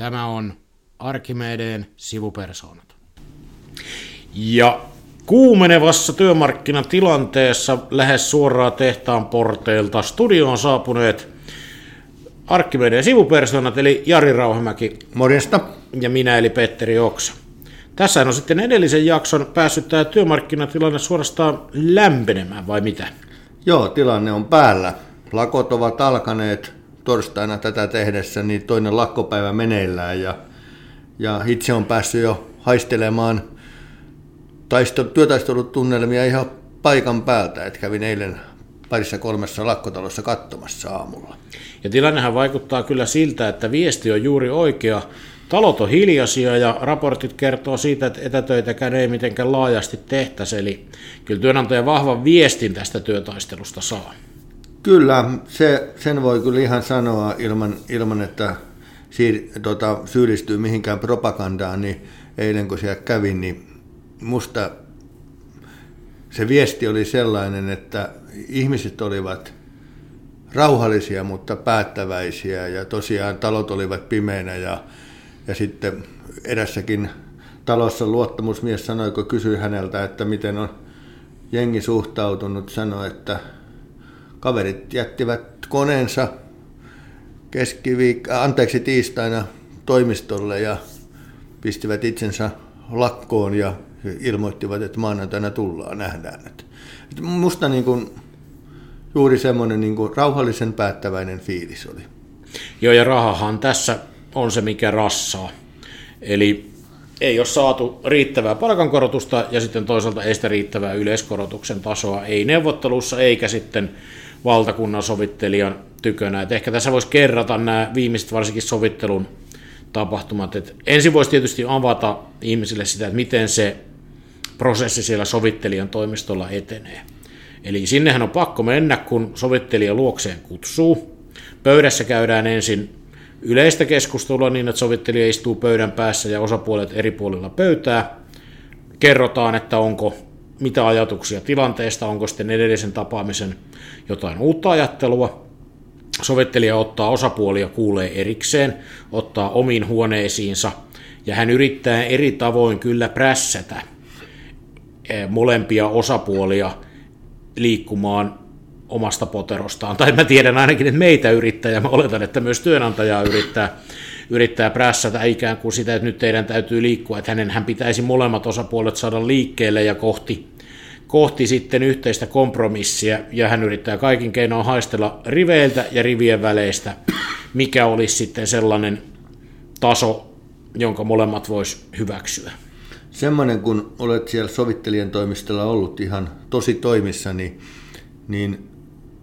Tämä on Arkimedeen sivupersoonat. Ja kuumenevassa työmarkkinatilanteessa lähes suoraan tehtaan porteilta studioon saapuneet Arkimedeen sivupersoonat, eli Jari Rauhamäki. Morjesta. Ja minä, eli Petteri Oksa. Tässä on sitten edellisen jakson päässyt tämä työmarkkinatilanne suorastaan lämpenemään, vai mitä? Joo, tilanne on päällä. Lakot ovat alkaneet torstaina tätä tehdessä, niin toinen lakkopäivä meneillään ja, ja itse on päässyt jo haistelemaan taisto, työtaistelutunnelmia ihan paikan päältä, että kävin eilen parissa kolmessa lakkotalossa katsomassa aamulla. Ja tilannehan vaikuttaa kyllä siltä, että viesti on juuri oikea. Talot on hiljaisia ja raportit kertoo siitä, että etätöitäkään ei mitenkään laajasti tehtäisi. Eli kyllä työnantaja vahvan viestin tästä työtaistelusta saa. Kyllä, se, sen voi kyllä ihan sanoa ilman, ilman että siir, tota, syyllistyy mihinkään propagandaan, niin eilen kun siellä kävin, niin musta se viesti oli sellainen, että ihmiset olivat rauhallisia, mutta päättäväisiä ja tosiaan talot olivat pimeinä ja, ja sitten erässäkin talossa luottamusmies sanoi, kun kysyi häneltä, että miten on jengi suhtautunut, sanoi, että kaverit jättivät koneensa keskiviik- anteeksi tiistaina toimistolle ja pistivät itsensä lakkoon ja ilmoittivat, että maanantaina tullaan, nähdään. Että musta niin kuin, juuri semmoinen niin kuin rauhallisen päättäväinen fiilis oli. Joo, ja rahahan tässä on se, mikä rassaa. Eli ei ole saatu riittävää palkankorotusta ja sitten toisaalta ei sitä riittävää yleiskorotuksen tasoa, ei neuvottelussa eikä sitten valtakunnan sovittelijan tykönä. Et ehkä tässä voisi kerrata nämä viimeiset varsinkin sovittelun tapahtumat. Et ensin voisi tietysti avata ihmisille sitä, että miten se prosessi siellä sovittelijan toimistolla etenee. Eli sinnehän on pakko mennä, kun sovittelija luokseen kutsuu. Pöydässä käydään ensin yleistä keskustelua niin, että sovittelija istuu pöydän päässä ja osapuolet eri puolilla pöytää. Kerrotaan, että onko mitä ajatuksia tilanteesta, onko sitten edellisen tapaamisen jotain uutta ajattelua. Sovittelija ottaa osapuolia, kuulee erikseen, ottaa omiin huoneisiinsa ja hän yrittää eri tavoin kyllä prässätä eh, molempia osapuolia liikkumaan omasta poterostaan. Tai mä tiedän ainakin, että meitä yrittää, ja mä oletan, että myös työnantajaa yrittää, yrittää prässätä ikään kuin sitä, että nyt teidän täytyy liikkua, että hänen hän pitäisi molemmat osapuolet saada liikkeelle ja kohti kohti sitten yhteistä kompromissia, ja hän yrittää kaikin keinoin haistella riveiltä ja rivien väleistä, mikä olisi sitten sellainen taso, jonka molemmat vois hyväksyä. Semmoinen, kun olet siellä sovittelijan toimistolla ollut ihan tosi toimissa, niin, niin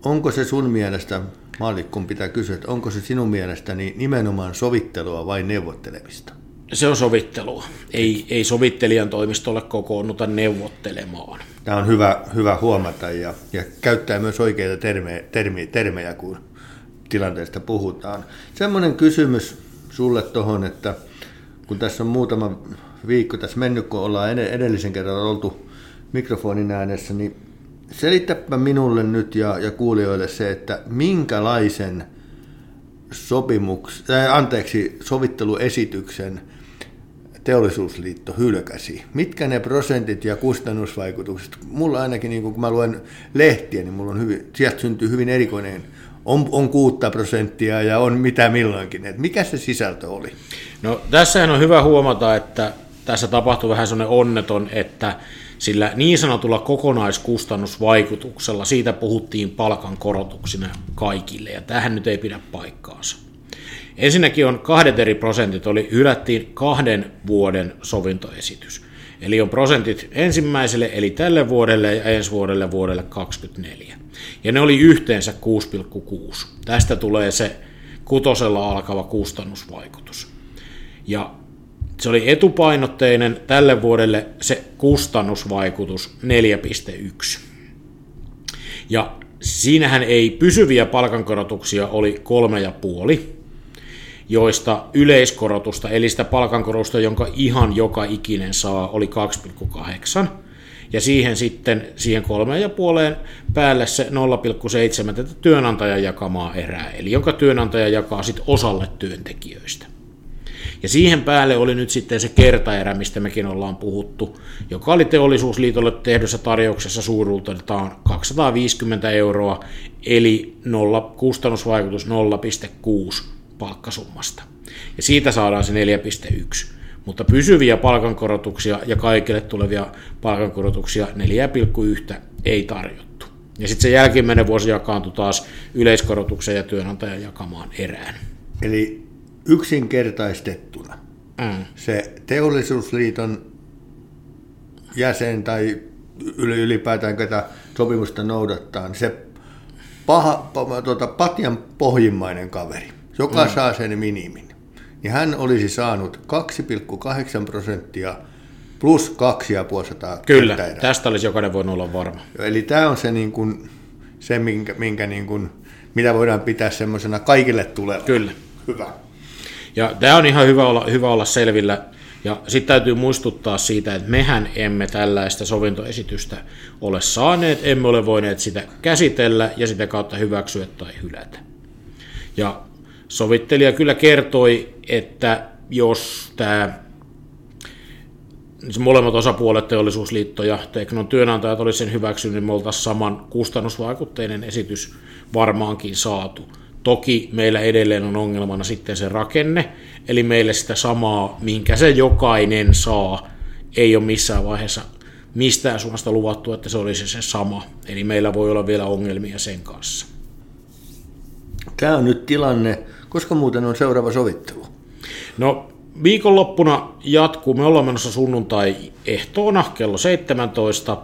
onko se sun mielestä, maallikkun pitää kysyä, että onko se sinun mielestäni nimenomaan sovittelua vai neuvottelemista? Se on sovittelua. Ei, ei sovittelijan toimistolle kokoonnuta neuvottelemaan. Tämä on hyvä, hyvä huomata ja, ja käyttää myös oikeita termejä, termi, termejä, kun tilanteesta puhutaan. Semmoinen kysymys sulle tuohon, että kun tässä on muutama viikko tässä mennyt, kun ollaan edellisen kerran oltu mikrofonin äänessä, niin selittäpä minulle nyt ja, ja kuulijoille se, että minkälaisen sopimuks, äh, anteeksi, sovitteluesityksen – teollisuusliitto hylkäsi. Mitkä ne prosentit ja kustannusvaikutukset? Mulla ainakin, niin kun mä luen lehtiä, niin mulla on hyvin, sieltä syntyy hyvin erikoinen, on, on kuutta prosenttia ja on mitä milloinkin. Et mikä se sisältö oli? No tässähän on hyvä huomata, että tässä tapahtui vähän sellainen onneton, että sillä niin sanotulla kokonaiskustannusvaikutuksella siitä puhuttiin palkankorotuksina kaikille, ja tähän nyt ei pidä paikkaansa. Ensinnäkin on kahdet eri prosentit, oli hylättiin kahden vuoden sovintoesitys. Eli on prosentit ensimmäiselle, eli tälle vuodelle ja ensi vuodelle vuodelle 2024. Ja ne oli yhteensä 6,6. Tästä tulee se kutosella alkava kustannusvaikutus. Ja se oli etupainotteinen tälle vuodelle se kustannusvaikutus 4,1. Ja siinähän ei pysyviä palkankorotuksia oli kolme ja puoli, joista yleiskorotusta, eli sitä palkankorotusta, jonka ihan joka ikinen saa, oli 2,8. Ja siihen sitten, siihen kolmeen ja puoleen päälle se 0,7 tätä työnantajan jakamaa erää, eli jonka työnantaja jakaa sitten osalle työntekijöistä. Ja siihen päälle oli nyt sitten se kertaerä, mistä mekin ollaan puhuttu, joka oli teollisuusliitolle tehdyssä tarjouksessa suuruudeltaan 250 euroa, eli nolla, kustannusvaikutus 0,6 palkkasummasta. Ja siitä saadaan se 4,1 mutta pysyviä palkankorotuksia ja kaikille tulevia palkankorotuksia 4,1 ei tarjottu. Ja sitten se jälkimmäinen vuosi jakaantui taas yleiskorotuksen ja työnantajan jakamaan erään. Eli yksinkertaistettuna mm. se teollisuusliiton jäsen tai ylipäätään ketä sopimusta noudattaa, niin se paha, tuota, patjan pohjimmainen kaveri, joka mm. saa sen minimin, niin hän olisi saanut 2,8 prosenttia plus 2,5 Kyllä, kertaerää. tästä olisi jokainen voinut olla varma. Eli tämä on se, niin kuin, se minkä, minkä niin kuin, mitä voidaan pitää semmoisena kaikille tuleva. Kyllä. Hyvä. Ja tämä on ihan hyvä olla, hyvä olla selvillä. Ja sitten täytyy muistuttaa siitä, että mehän emme tällaista sovintoesitystä ole saaneet, emme ole voineet sitä käsitellä ja sitä kautta hyväksyä tai hylätä. Ja sovittelija kyllä kertoi, että jos tämä molemmat osapuolet, teollisuusliitto ja Teknon työnantajat olisivat sen hyväksynyt, niin me oltaisiin saman kustannusvaikutteinen esitys varmaankin saatu. Toki meillä edelleen on ongelmana sitten se rakenne, eli meille sitä samaa, minkä se jokainen saa, ei ole missään vaiheessa mistään suunnasta luvattu, että se olisi se sama. Eli meillä voi olla vielä ongelmia sen kanssa. Tämä on nyt tilanne, koska muuten on seuraava sovittelu. No viikonloppuna jatkuu, me ollaan menossa sunnuntai-ehtoona kello 17,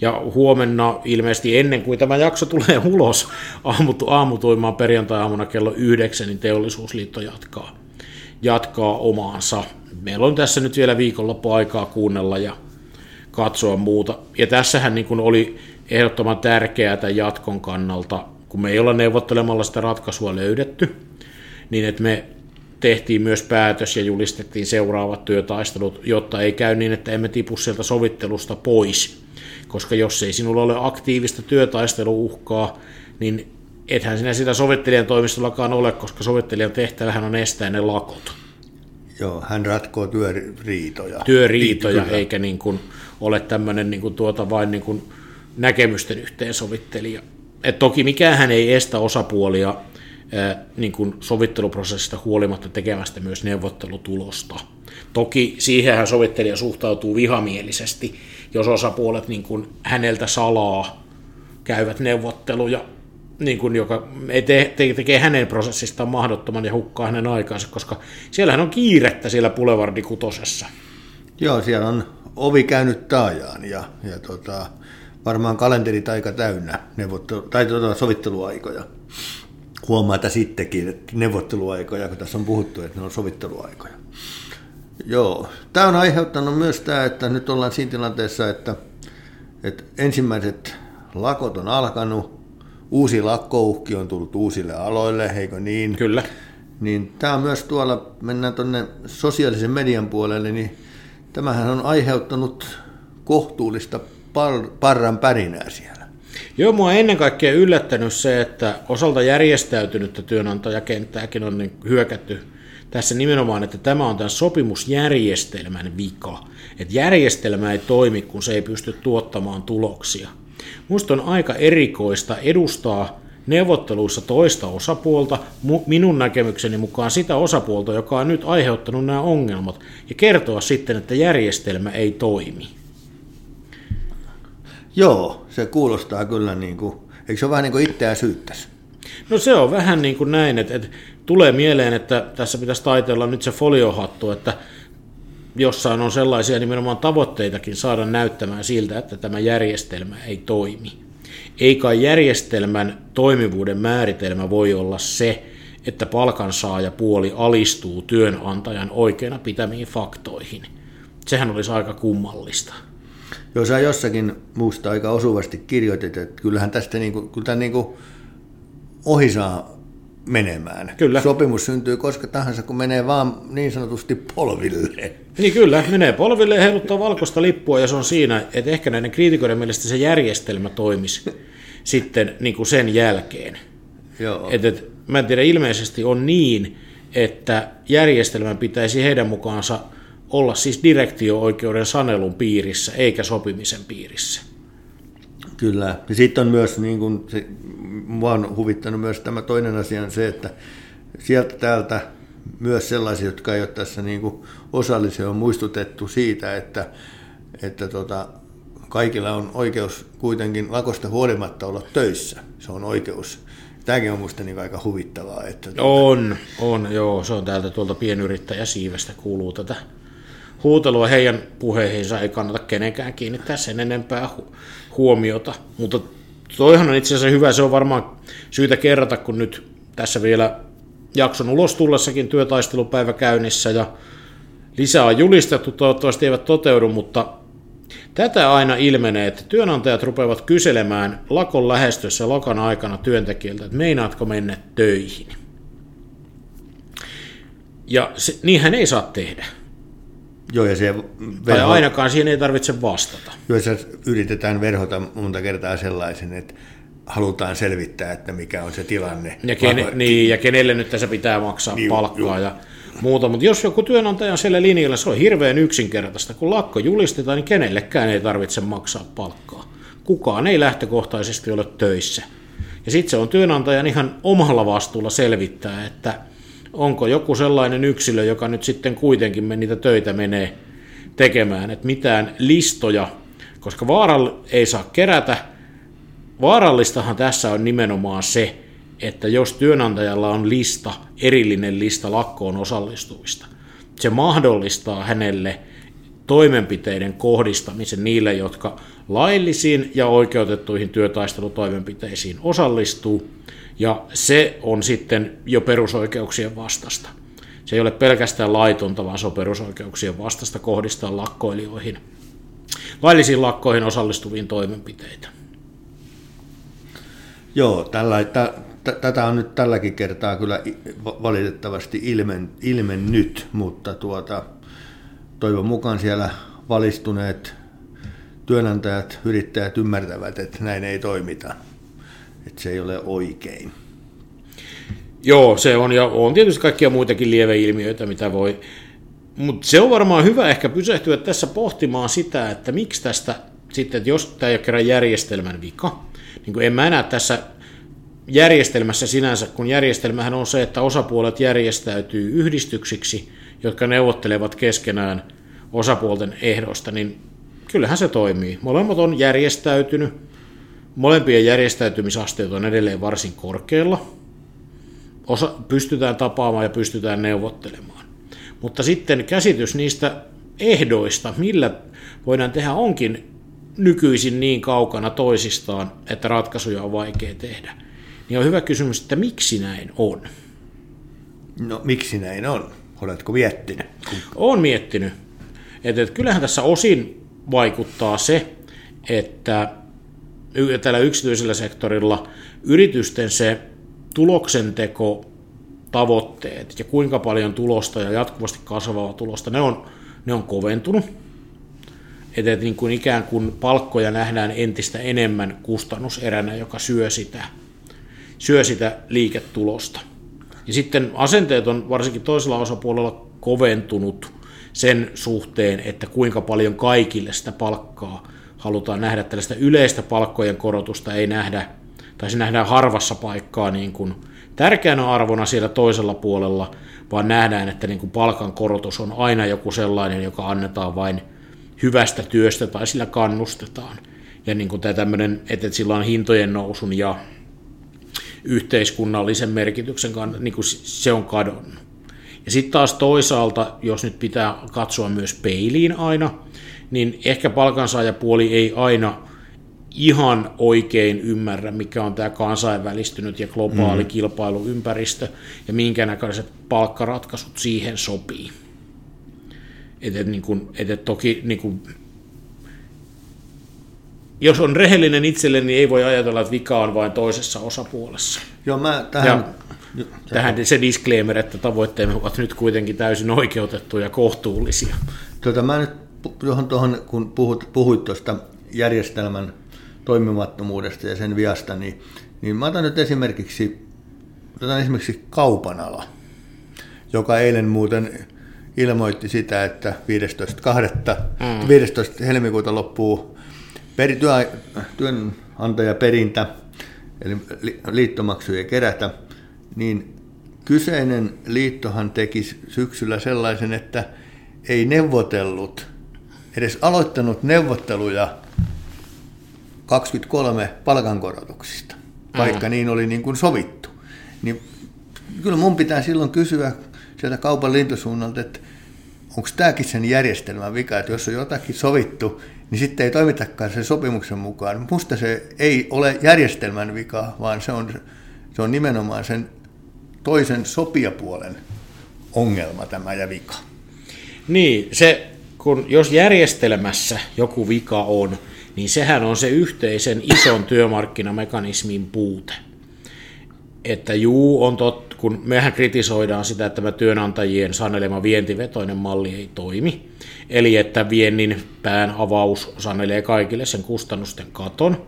ja huomenna ilmeisesti ennen kuin tämä jakso tulee ulos aamutu, aamutuimaan perjantai-aamuna kello 9, niin teollisuusliitto jatkaa, jatkaa omaansa. Meillä on tässä nyt vielä viikonloppu aikaa kuunnella ja katsoa muuta. Ja tässähän niin kuin oli ehdottoman tärkeää tämän jatkon kannalta, kun me ei olla neuvottelemalla sitä ratkaisua löydetty, niin että me tehtiin myös päätös ja julistettiin seuraavat työtaistelut, jotta ei käy niin, että emme tipu sieltä sovittelusta pois. Koska jos ei sinulla ole aktiivista työtaisteluuhkaa, niin ethän sinä sitä sovittelijan toimistollakaan ole, koska sovittelijan tehtävähän on estää ne lakot. Joo, hän ratkoo työriitoja. Työriitoja, Kyllä. eikä niin kuin ole tämmöinen niin kuin tuota vain niin kuin näkemysten yhteensovittelija. Et toki mikään ei estä osapuolia niin kuin sovitteluprosessista huolimatta tekemästä myös neuvottelutulosta. Toki siihenhän sovittelija suhtautuu vihamielisesti, jos osapuolet niin kuin häneltä salaa käyvät neuvotteluja, niin kuin joka te, te, tekee hänen prosessistaan mahdottoman ja hukkaa hänen aikaansa, koska siellähän on kiirettä siellä Boulevard kutosessa. Joo, siellä on ovi käynyt taajaan ja, ja tota, varmaan kalenterit aika täynnä neuvottelu, tai tota, sovitteluaikoja huomaata sittenkin, että neuvotteluaikoja, kun tässä on puhuttu, että ne on sovitteluaikoja. Joo, tämä on aiheuttanut myös tämä, että nyt ollaan siinä tilanteessa, että, että ensimmäiset lakot on alkanut, uusi lakkouhki on tullut uusille aloille, eikö niin? Kyllä. Niin tämä on myös tuolla, mennään tuonne sosiaalisen median puolelle, niin tämähän on aiheuttanut kohtuullista par, parran pärinää siellä. Joo, mua ennen kaikkea yllättänyt se, että osalta järjestäytynyttä työnantajakenttääkin on niin hyökätty tässä nimenomaan, että tämä on tämän sopimusjärjestelmän vika. Että järjestelmä ei toimi, kun se ei pysty tuottamaan tuloksia. Minusta on aika erikoista edustaa neuvotteluissa toista osapuolta, minun näkemykseni mukaan sitä osapuolta, joka on nyt aiheuttanut nämä ongelmat, ja kertoa sitten, että järjestelmä ei toimi. Joo, se kuulostaa kyllä niin kuin, eikö se ole vähän niin kuin itseään syyttäisi? No se on vähän niin kuin näin, että, että tulee mieleen, että tässä pitäisi taiteella nyt se foliohattu, että jossain on sellaisia nimenomaan tavoitteitakin saada näyttämään siltä, että tämä järjestelmä ei toimi. Eikä järjestelmän toimivuuden määritelmä voi olla se, että palkansaajapuoli alistuu työnantajan oikeana pitämiin faktoihin. Sehän olisi aika kummallista. Joo, sä jossakin muusta aika osuvasti kirjoitit, että kyllähän tästä niin kuin, kyllä niin kuin ohi saa menemään. Kyllä. Sopimus syntyy koska tahansa, kun menee vaan niin sanotusti polville. Niin kyllä, menee polville ja heiluttaa valkoista lippua ja se on siinä, että ehkä näiden kriitikoiden mielestä se järjestelmä toimisi sitten niin kuin sen jälkeen. Joo. Et, et, mä en tiedä, ilmeisesti on niin, että järjestelmän pitäisi heidän mukaansa olla siis direktio-oikeuden sanelun piirissä eikä sopimisen piirissä. Kyllä. Ja sitten on myös, niin kuin se, mua on huvittanut myös tämä toinen asia on se, että sieltä täältä myös sellaisia, jotka ei ole tässä niin kuin osallisia, on muistutettu siitä, että, että tota, kaikilla on oikeus kuitenkin lakosta huolimatta olla töissä. Se on oikeus. Tämäkin on minusta niin aika huvittavaa. Että tuota... On, on, joo. Se on täältä tuolta pienyrittäjäsiivestä kuuluu tätä huutelua. Heidän puheihinsa ei kannata kenenkään kiinnittää sen enempää huomiota. Mutta toihan on itse asiassa hyvä. Se on varmaan syytä kerrata, kun nyt tässä vielä jakson ulos tullessakin työtaistelupäivä käynnissä ja lisää on julistettu, toivottavasti eivät toteudu, mutta Tätä aina ilmenee, että työnantajat rupeavat kyselemään lakon lähestyessä lakan aikana työntekijältä, että meinaatko mennä töihin. Ja se, niinhän ei saa tehdä. Joo, ja se verho... Tai ainakaan siihen ei tarvitse vastata. Joo, se yritetään verhota monta kertaa sellaisen, että halutaan selvittää, että mikä on se tilanne. Ja, kene, niin, ja kenelle nyt tässä pitää maksaa niin, palkkaa. Joo. Ja muuta, mutta jos joku työnantaja on siellä linjalla, se on hirveän yksinkertaista. Kun lakko julistetaan, niin kenellekään ei tarvitse maksaa palkkaa. Kukaan ei lähtökohtaisesti ole töissä. Ja sitten se on työnantajan ihan omalla vastuulla selvittää, että onko joku sellainen yksilö, joka nyt sitten kuitenkin niitä töitä menee tekemään, että mitään listoja, koska vaaralla ei saa kerätä. Vaarallistahan tässä on nimenomaan se, että jos työnantajalla on lista, erillinen lista lakkoon osallistuvista, se mahdollistaa hänelle toimenpiteiden kohdistamisen niille, jotka laillisiin ja oikeutettuihin työtaistelutoimenpiteisiin osallistuu, ja se on sitten jo perusoikeuksien vastasta. Se ei ole pelkästään laitonta, vaan se on perusoikeuksien vastasta kohdistaa lakkoilijoihin, laillisiin lakkoihin osallistuviin toimenpiteitä. Joo, tällä, tätä on nyt tälläkin kertaa kyllä valitettavasti ilmen, ilmennyt, mutta tuota, toivon mukaan siellä valistuneet työnantajat, yrittäjät ymmärtävät, että näin ei toimita, että se ei ole oikein. Joo, se on, ja on tietysti kaikkia muitakin lieveilmiöitä, mitä voi. Mutta se on varmaan hyvä ehkä pysähtyä tässä pohtimaan sitä, että miksi tästä sitten, että jos tämä ei ole kerran järjestelmän vika, niin kuin en mä näe tässä järjestelmässä sinänsä, kun järjestelmähän on se, että osapuolet järjestäytyy yhdistyksiksi, jotka neuvottelevat keskenään osapuolten ehdosta, niin kyllähän se toimii. Molemmat on järjestäytynyt, molempien järjestäytymisasteet on edelleen varsin korkealla, Osa, pystytään tapaamaan ja pystytään neuvottelemaan. Mutta sitten käsitys niistä ehdoista, millä voidaan tehdä, onkin nykyisin niin kaukana toisistaan, että ratkaisuja on vaikea tehdä niin on hyvä kysymys, että miksi näin on? No miksi näin on? Oletko miettinyt? Olen miettinyt. Että, että kyllähän tässä osin vaikuttaa se, että tällä yksityisellä sektorilla yritysten se tuloksenteko tavoitteet ja kuinka paljon tulosta ja jatkuvasti kasvavaa tulosta, ne on, ne on koventunut. Että niin kuin ikään kuin palkkoja nähdään entistä enemmän kustannuseränä, joka syö sitä syö sitä liiketulosta. Ja sitten asenteet on varsinkin toisella osapuolella koventunut sen suhteen, että kuinka paljon kaikille sitä palkkaa halutaan nähdä. Tällaista yleistä palkkojen korotusta ei nähdä, tai se nähdään harvassa paikkaa niin kuin tärkeänä arvona siellä toisella puolella, vaan nähdään, että niin kuin palkan korotus on aina joku sellainen, joka annetaan vain hyvästä työstä tai sillä kannustetaan. Ja niin kuin tämä tämmöinen, että sillä on hintojen nousun ja yhteiskunnallisen merkityksen kannalta, niin kuin se on kadonnut. Ja sitten taas toisaalta, jos nyt pitää katsoa myös peiliin aina, niin ehkä palkansaajapuoli ei aina ihan oikein ymmärrä, mikä on tämä kansainvälistynyt ja globaali mm. kilpailuympäristö ja minkä näköiset palkkaratkaisut siihen sopii. Et, et, niin kun, et, et toki niin kun, jos on rehellinen itselle, niin ei voi ajatella, että vika on vain toisessa osapuolessa. Joo, mä tähän... Ja tähän se disclaimer, että tavoitteemme ovat nyt kuitenkin täysin oikeutettuja ja kohtuullisia. Tota, mä nyt johon tuohon, kun puhut, puhuit tuosta järjestelmän toimimattomuudesta ja sen viasta, niin, niin mä otan nyt esimerkiksi, otan esimerkiksi kaupan ala. joka eilen muuten ilmoitti sitä, että 15.2. Mm. 15. helmikuuta loppuu peri, työ, työnantajaperintä, eli liittomaksuja kerätä, niin kyseinen liittohan teki syksyllä sellaisen, että ei neuvotellut, edes aloittanut neuvotteluja 23 palkankorotuksista, vaikka mm. niin oli niin kuin sovittu. Niin kyllä mun pitää silloin kysyä sieltä kaupan lintusuunnalta, että onko tämäkin sen järjestelmän vika, että jos on jotakin sovittu, niin sitten ei toimitakaan sen sopimuksen mukaan. Musta se ei ole järjestelmän vika, vaan se on, se on nimenomaan sen toisen sopijapuolen ongelma tämä ja vika. Niin, se, kun jos järjestelmässä joku vika on, niin sehän on se yhteisen ison työmarkkinamekanismin puute. Että juu, on totta, kun mehän kritisoidaan sitä, että tämä työnantajien sanelema vientivetoinen malli ei toimi, eli että viennin pään avaus sanelee kaikille sen kustannusten katon,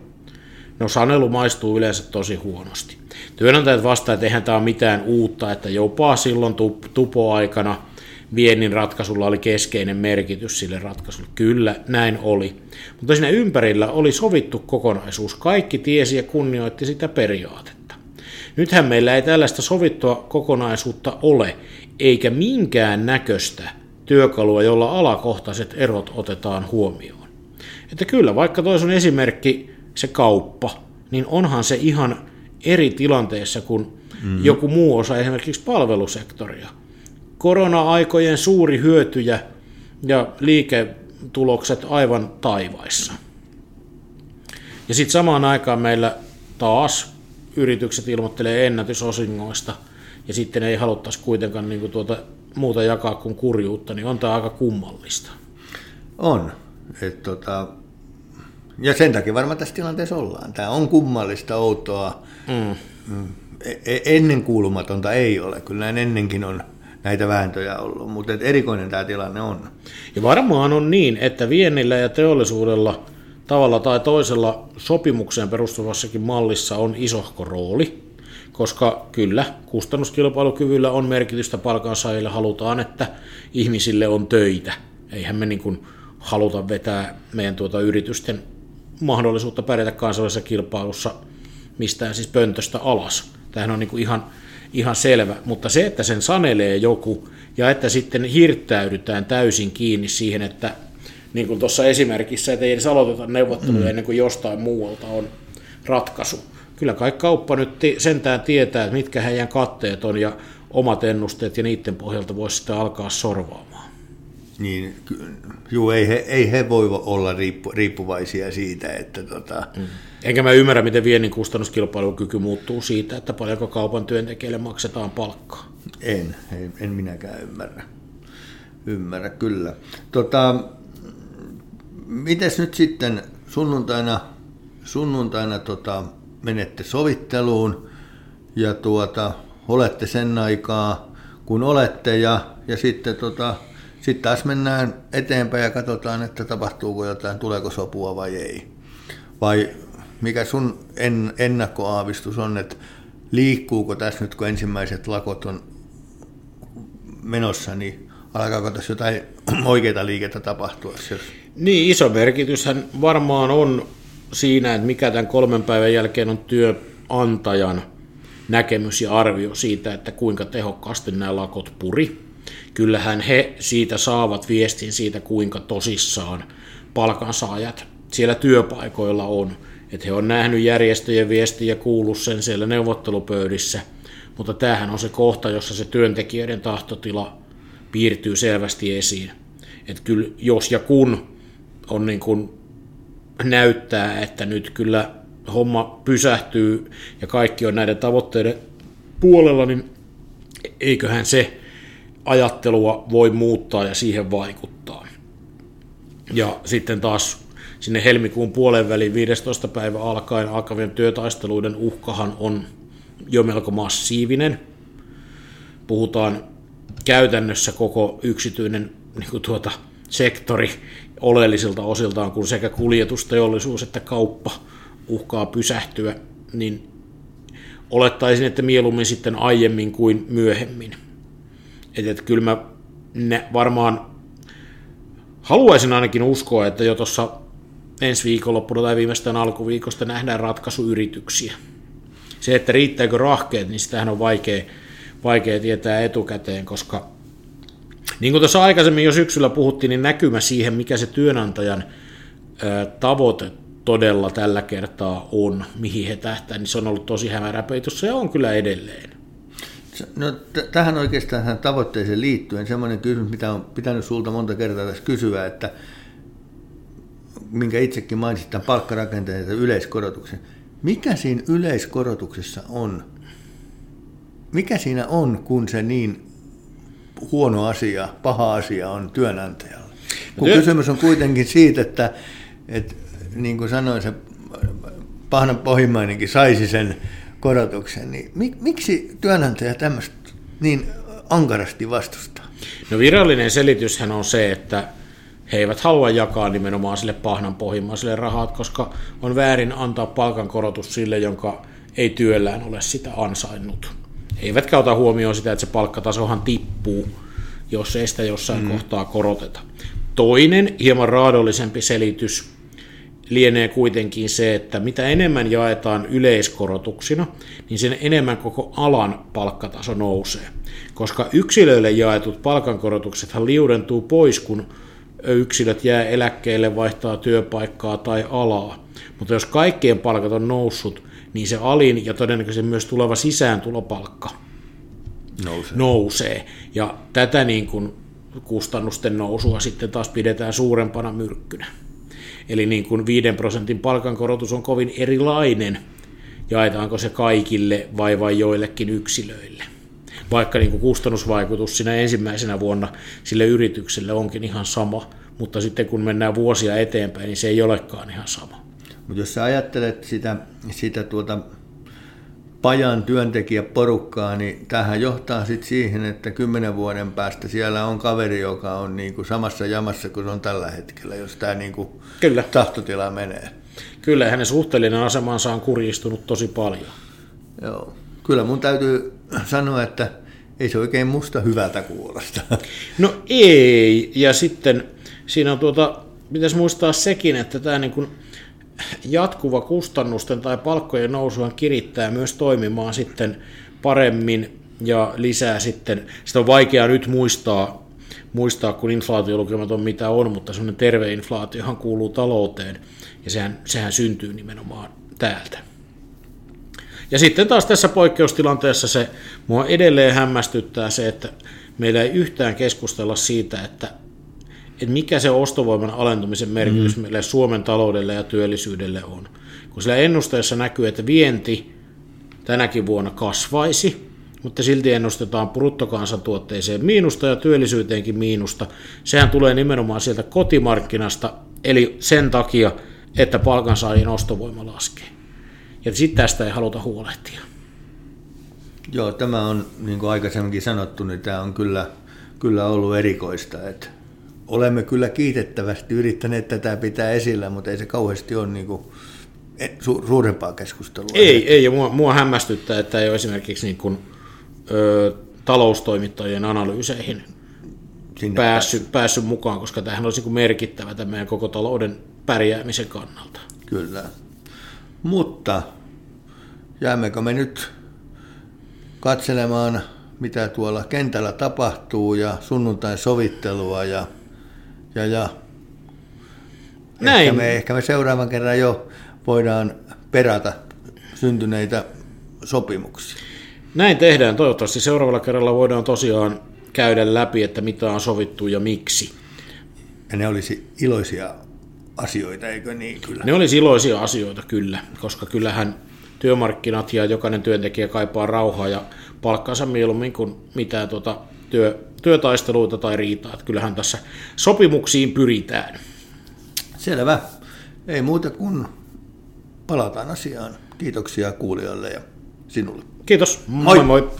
no sanelu maistuu yleensä tosi huonosti. Työnantajat vastaavat, että eihän tämä ole mitään uutta, että jopa silloin tupoaikana – viennin ratkaisulla oli keskeinen merkitys sille ratkaisulle. Kyllä, näin oli. Mutta siinä ympärillä oli sovittu kokonaisuus. Kaikki tiesi ja kunnioitti sitä periaatetta. Nythän meillä ei tällaista sovittua kokonaisuutta ole, eikä minkään näköistä työkalua, jolla alakohtaiset erot otetaan huomioon. Että kyllä, vaikka toisen esimerkki, se kauppa, niin onhan se ihan eri tilanteessa kuin mm-hmm. joku muu osa esimerkiksi palvelusektoria korona-aikojen suuri hyötyjä ja liiketulokset aivan taivaissa. Ja sitten samaan aikaan meillä taas yritykset ilmoittelee ennätysosingoista ja sitten ei haluttaisi kuitenkaan niin kuin tuota muuta jakaa kuin kurjuutta, niin on tämä aika kummallista. On. Et tota, ja sen takia varmaan tässä tilanteessa ollaan. Tämä on kummallista, outoa. Mm. mm e-, e-, ennenkuulumatonta ei ole. Kyllä näin ennenkin on näitä vääntöjä ollut, mutta erikoinen tämä tilanne on. Ja varmaan on niin, että viennillä ja teollisuudella tavalla tai toisella sopimukseen perustuvassakin mallissa on isohko rooli, koska kyllä kustannuskilpailukyvyllä on merkitystä palkansaajille, halutaan, että ihmisille on töitä. Eihän me niin kuin haluta vetää meidän tuota yritysten mahdollisuutta pärjätä kansallisessa kilpailussa mistään siis pöntöstä alas. Tämähän on niin kuin ihan ihan selvä, mutta se, että sen sanelee joku ja että sitten hirttäydytään täysin kiinni siihen, että niin kuin tuossa esimerkissä, että ei edes aloiteta neuvotteluja mm. ennen kuin jostain muualta on ratkaisu. Kyllä kai kauppa nyt sentään tietää, että mitkä heidän katteet on ja omat ennusteet ja niiden pohjalta voisi sitten alkaa sorvaamaan. Niin, juu, ei he, ei he voi olla riippu, riippuvaisia siitä, että tota, mm Enkä mä ymmärrä, miten viennin kustannuskilpailukyky muuttuu siitä, että paljonko kaupan työntekijälle maksetaan palkkaa. En, en, en minäkään ymmärrä. Ymmärrä, kyllä. Tota, mites nyt sitten sunnuntaina, sunnuntaina tota, menette sovitteluun ja tuota, olette sen aikaa, kun olette ja, ja sitten tota, sitten taas mennään eteenpäin ja katsotaan, että tapahtuuko jotain, tuleeko sopua vai ei. Vai mikä sun en, ennakkoaavistus on, että liikkuuko tässä nyt, kun ensimmäiset lakot on menossa, niin alkaako tässä jotain oikeita liikettä tapahtua? Jos... Niin, iso merkityshän varmaan on siinä, että mikä tämän kolmen päivän jälkeen on työnantajan näkemys ja arvio siitä, että kuinka tehokkaasti nämä lakot puri. Kyllähän he siitä saavat viestin siitä, kuinka tosissaan palkansaajat siellä työpaikoilla on että he on nähnyt järjestöjen viestiä ja kuullut sen siellä neuvottelupöydissä, mutta tämähän on se kohta, jossa se työntekijöiden tahtotila piirtyy selvästi esiin. Että kyllä jos ja kun on niin kuin näyttää, että nyt kyllä homma pysähtyy ja kaikki on näiden tavoitteiden puolella, niin eiköhän se ajattelua voi muuttaa ja siihen vaikuttaa. Ja sitten taas sinne helmikuun puolen väliin 15. päivä alkaen alkavien työtaisteluiden uhkahan on jo melko massiivinen. Puhutaan käytännössä koko yksityinen niin kuin tuota, sektori oleellisilta osiltaan, kun sekä kuljetusteollisuus että kauppa uhkaa pysähtyä, niin olettaisin, että mieluummin sitten aiemmin kuin myöhemmin. Että et kyllä mä ne varmaan haluaisin ainakin uskoa, että jo tuossa ensi viikonloppuna tai viimeistään alkuviikosta nähdään ratkaisuyrityksiä. Se, että riittääkö rahkeet, niin sitähän on vaikea, vaikea tietää etukäteen, koska niin kuin tuossa aikaisemmin jo syksyllä puhuttiin, niin näkymä siihen, mikä se työnantajan tavoite todella tällä kertaa on, mihin he tähtää, niin se on ollut tosi hämäräpeitossa ja on kyllä edelleen. No, t- tähän oikeastaan tähän tavoitteeseen liittyen semmoinen kysymys, mitä on pitänyt sulta monta kertaa tässä kysyä, että minkä itsekin mainitsit tämän palkkarakenteen ja yleiskorotuksen. Mikä siinä yleiskorotuksessa on? Mikä siinä on, kun se niin huono asia, paha asia on työnantajalle? Kun työ... kysymys on kuitenkin siitä, että, että niin kuin sanoin, se pahnan pohjimmainenkin saisi sen korotuksen, niin miksi työnantaja tämmöistä niin ankarasti vastustaa? No virallinen selityshän on se, että he eivät halua jakaa nimenomaan sille pahnan pohjimmaiselle rahat, koska on väärin antaa palkankorotus sille, jonka ei työllään ole sitä ansainnut. He eivätkä ota huomioon sitä, että se palkkatasohan tippuu, jos ei sitä jossain mm. kohtaa koroteta. Toinen, hieman raadollisempi selitys lienee kuitenkin se, että mitä enemmän jaetaan yleiskorotuksina, niin sen enemmän koko alan palkkataso nousee. Koska yksilöille jaetut palkankorotuksethan liudentuu pois, kun yksilöt jää eläkkeelle, vaihtaa työpaikkaa tai alaa. Mutta jos kaikkien palkat on noussut, niin se alin ja todennäköisesti myös tuleva sisääntulopalkka nousee. nousee. Ja tätä niin kuin kustannusten nousua sitten taas pidetään suurempana myrkkynä. Eli niin kuin 5 prosentin palkankorotus on kovin erilainen, jaetaanko se kaikille vai vain joillekin yksilöille. Vaikka niin kuin kustannusvaikutus siinä ensimmäisenä vuonna sille yritykselle onkin ihan sama, mutta sitten kun mennään vuosia eteenpäin, niin se ei olekaan ihan sama. Mutta jos sä ajattelet sitä, sitä tuota pajan työntekijäporukkaa, niin tähän johtaa sitten siihen, että kymmenen vuoden päästä siellä on kaveri, joka on niin kuin samassa jamassa kuin se on tällä hetkellä, jos tämä niin kuin Kyllä. tahtotila menee. Kyllä, hänen suhteellinen asemansa on kurjistunut tosi paljon. Joo. Kyllä mun täytyy sanoa, että ei se oikein musta hyvältä kuulosta. No ei, ja sitten siinä on tuota, pitäisi muistaa sekin, että tämä niin kuin jatkuva kustannusten tai palkkojen nousuhan kirittää myös toimimaan sitten paremmin ja lisää sitten, sitä on vaikea nyt muistaa, muistaa kun inflaatiolukemat on mitä on, mutta semmoinen terve inflaatiohan kuuluu talouteen ja sehän, sehän syntyy nimenomaan täältä. Ja sitten taas tässä poikkeustilanteessa se mua edelleen hämmästyttää se, että meillä ei yhtään keskustella siitä, että että mikä se ostovoiman alentumisen merkitys mm. meille Suomen taloudelle ja työllisyydelle on. Kun sillä ennusteessa näkyy, että vienti tänäkin vuonna kasvaisi, mutta silti ennustetaan bruttokansantuotteeseen miinusta ja työllisyyteenkin miinusta. Sehän tulee nimenomaan sieltä kotimarkkinasta, eli sen takia, että palkansaajien ostovoima laskee. Ja sitten tästä ei haluta huolehtia. Joo, tämä on, niin kuin aikaisemminkin sanottu, niin tämä on kyllä, kyllä ollut erikoista, että olemme kyllä kiitettävästi yrittäneet tätä pitää esillä, mutta ei se kauheasti ole niin kuin e, su- suurempaa keskustelua. Ei, ei ja mua, mua hämmästyttää, että ei ole esimerkiksi niin kuin, ö, taloustoimittajien analyyseihin Sinne päässyt, päässyt mukaan, koska tämähän olisi niin merkittävä tämän meidän koko talouden pärjäämisen kannalta. Kyllä. Mutta jäämmekö me nyt katselemaan, mitä tuolla kentällä tapahtuu ja sunnuntain sovittelua ja ja, ja Näin. Ehkä, me, ehkä me seuraavan kerran jo voidaan perata syntyneitä sopimuksia. Näin tehdään. Toivottavasti seuraavalla kerralla voidaan tosiaan käydä läpi, että mitä on sovittu ja miksi. Ja ne olisi iloisia asioita, eikö niin? Kyllä. Ne olisi iloisia asioita, kyllä, koska kyllähän työmarkkinat ja jokainen työntekijä kaipaa rauhaa ja palkkaansa mieluummin kuin mitään tuota työ, työtaisteluita tai riitaa. Että kyllähän tässä sopimuksiin pyritään. Selvä. Ei muuta kuin palataan asiaan. Kiitoksia kuulijoille ja sinulle. Kiitos. Moi moi. moi.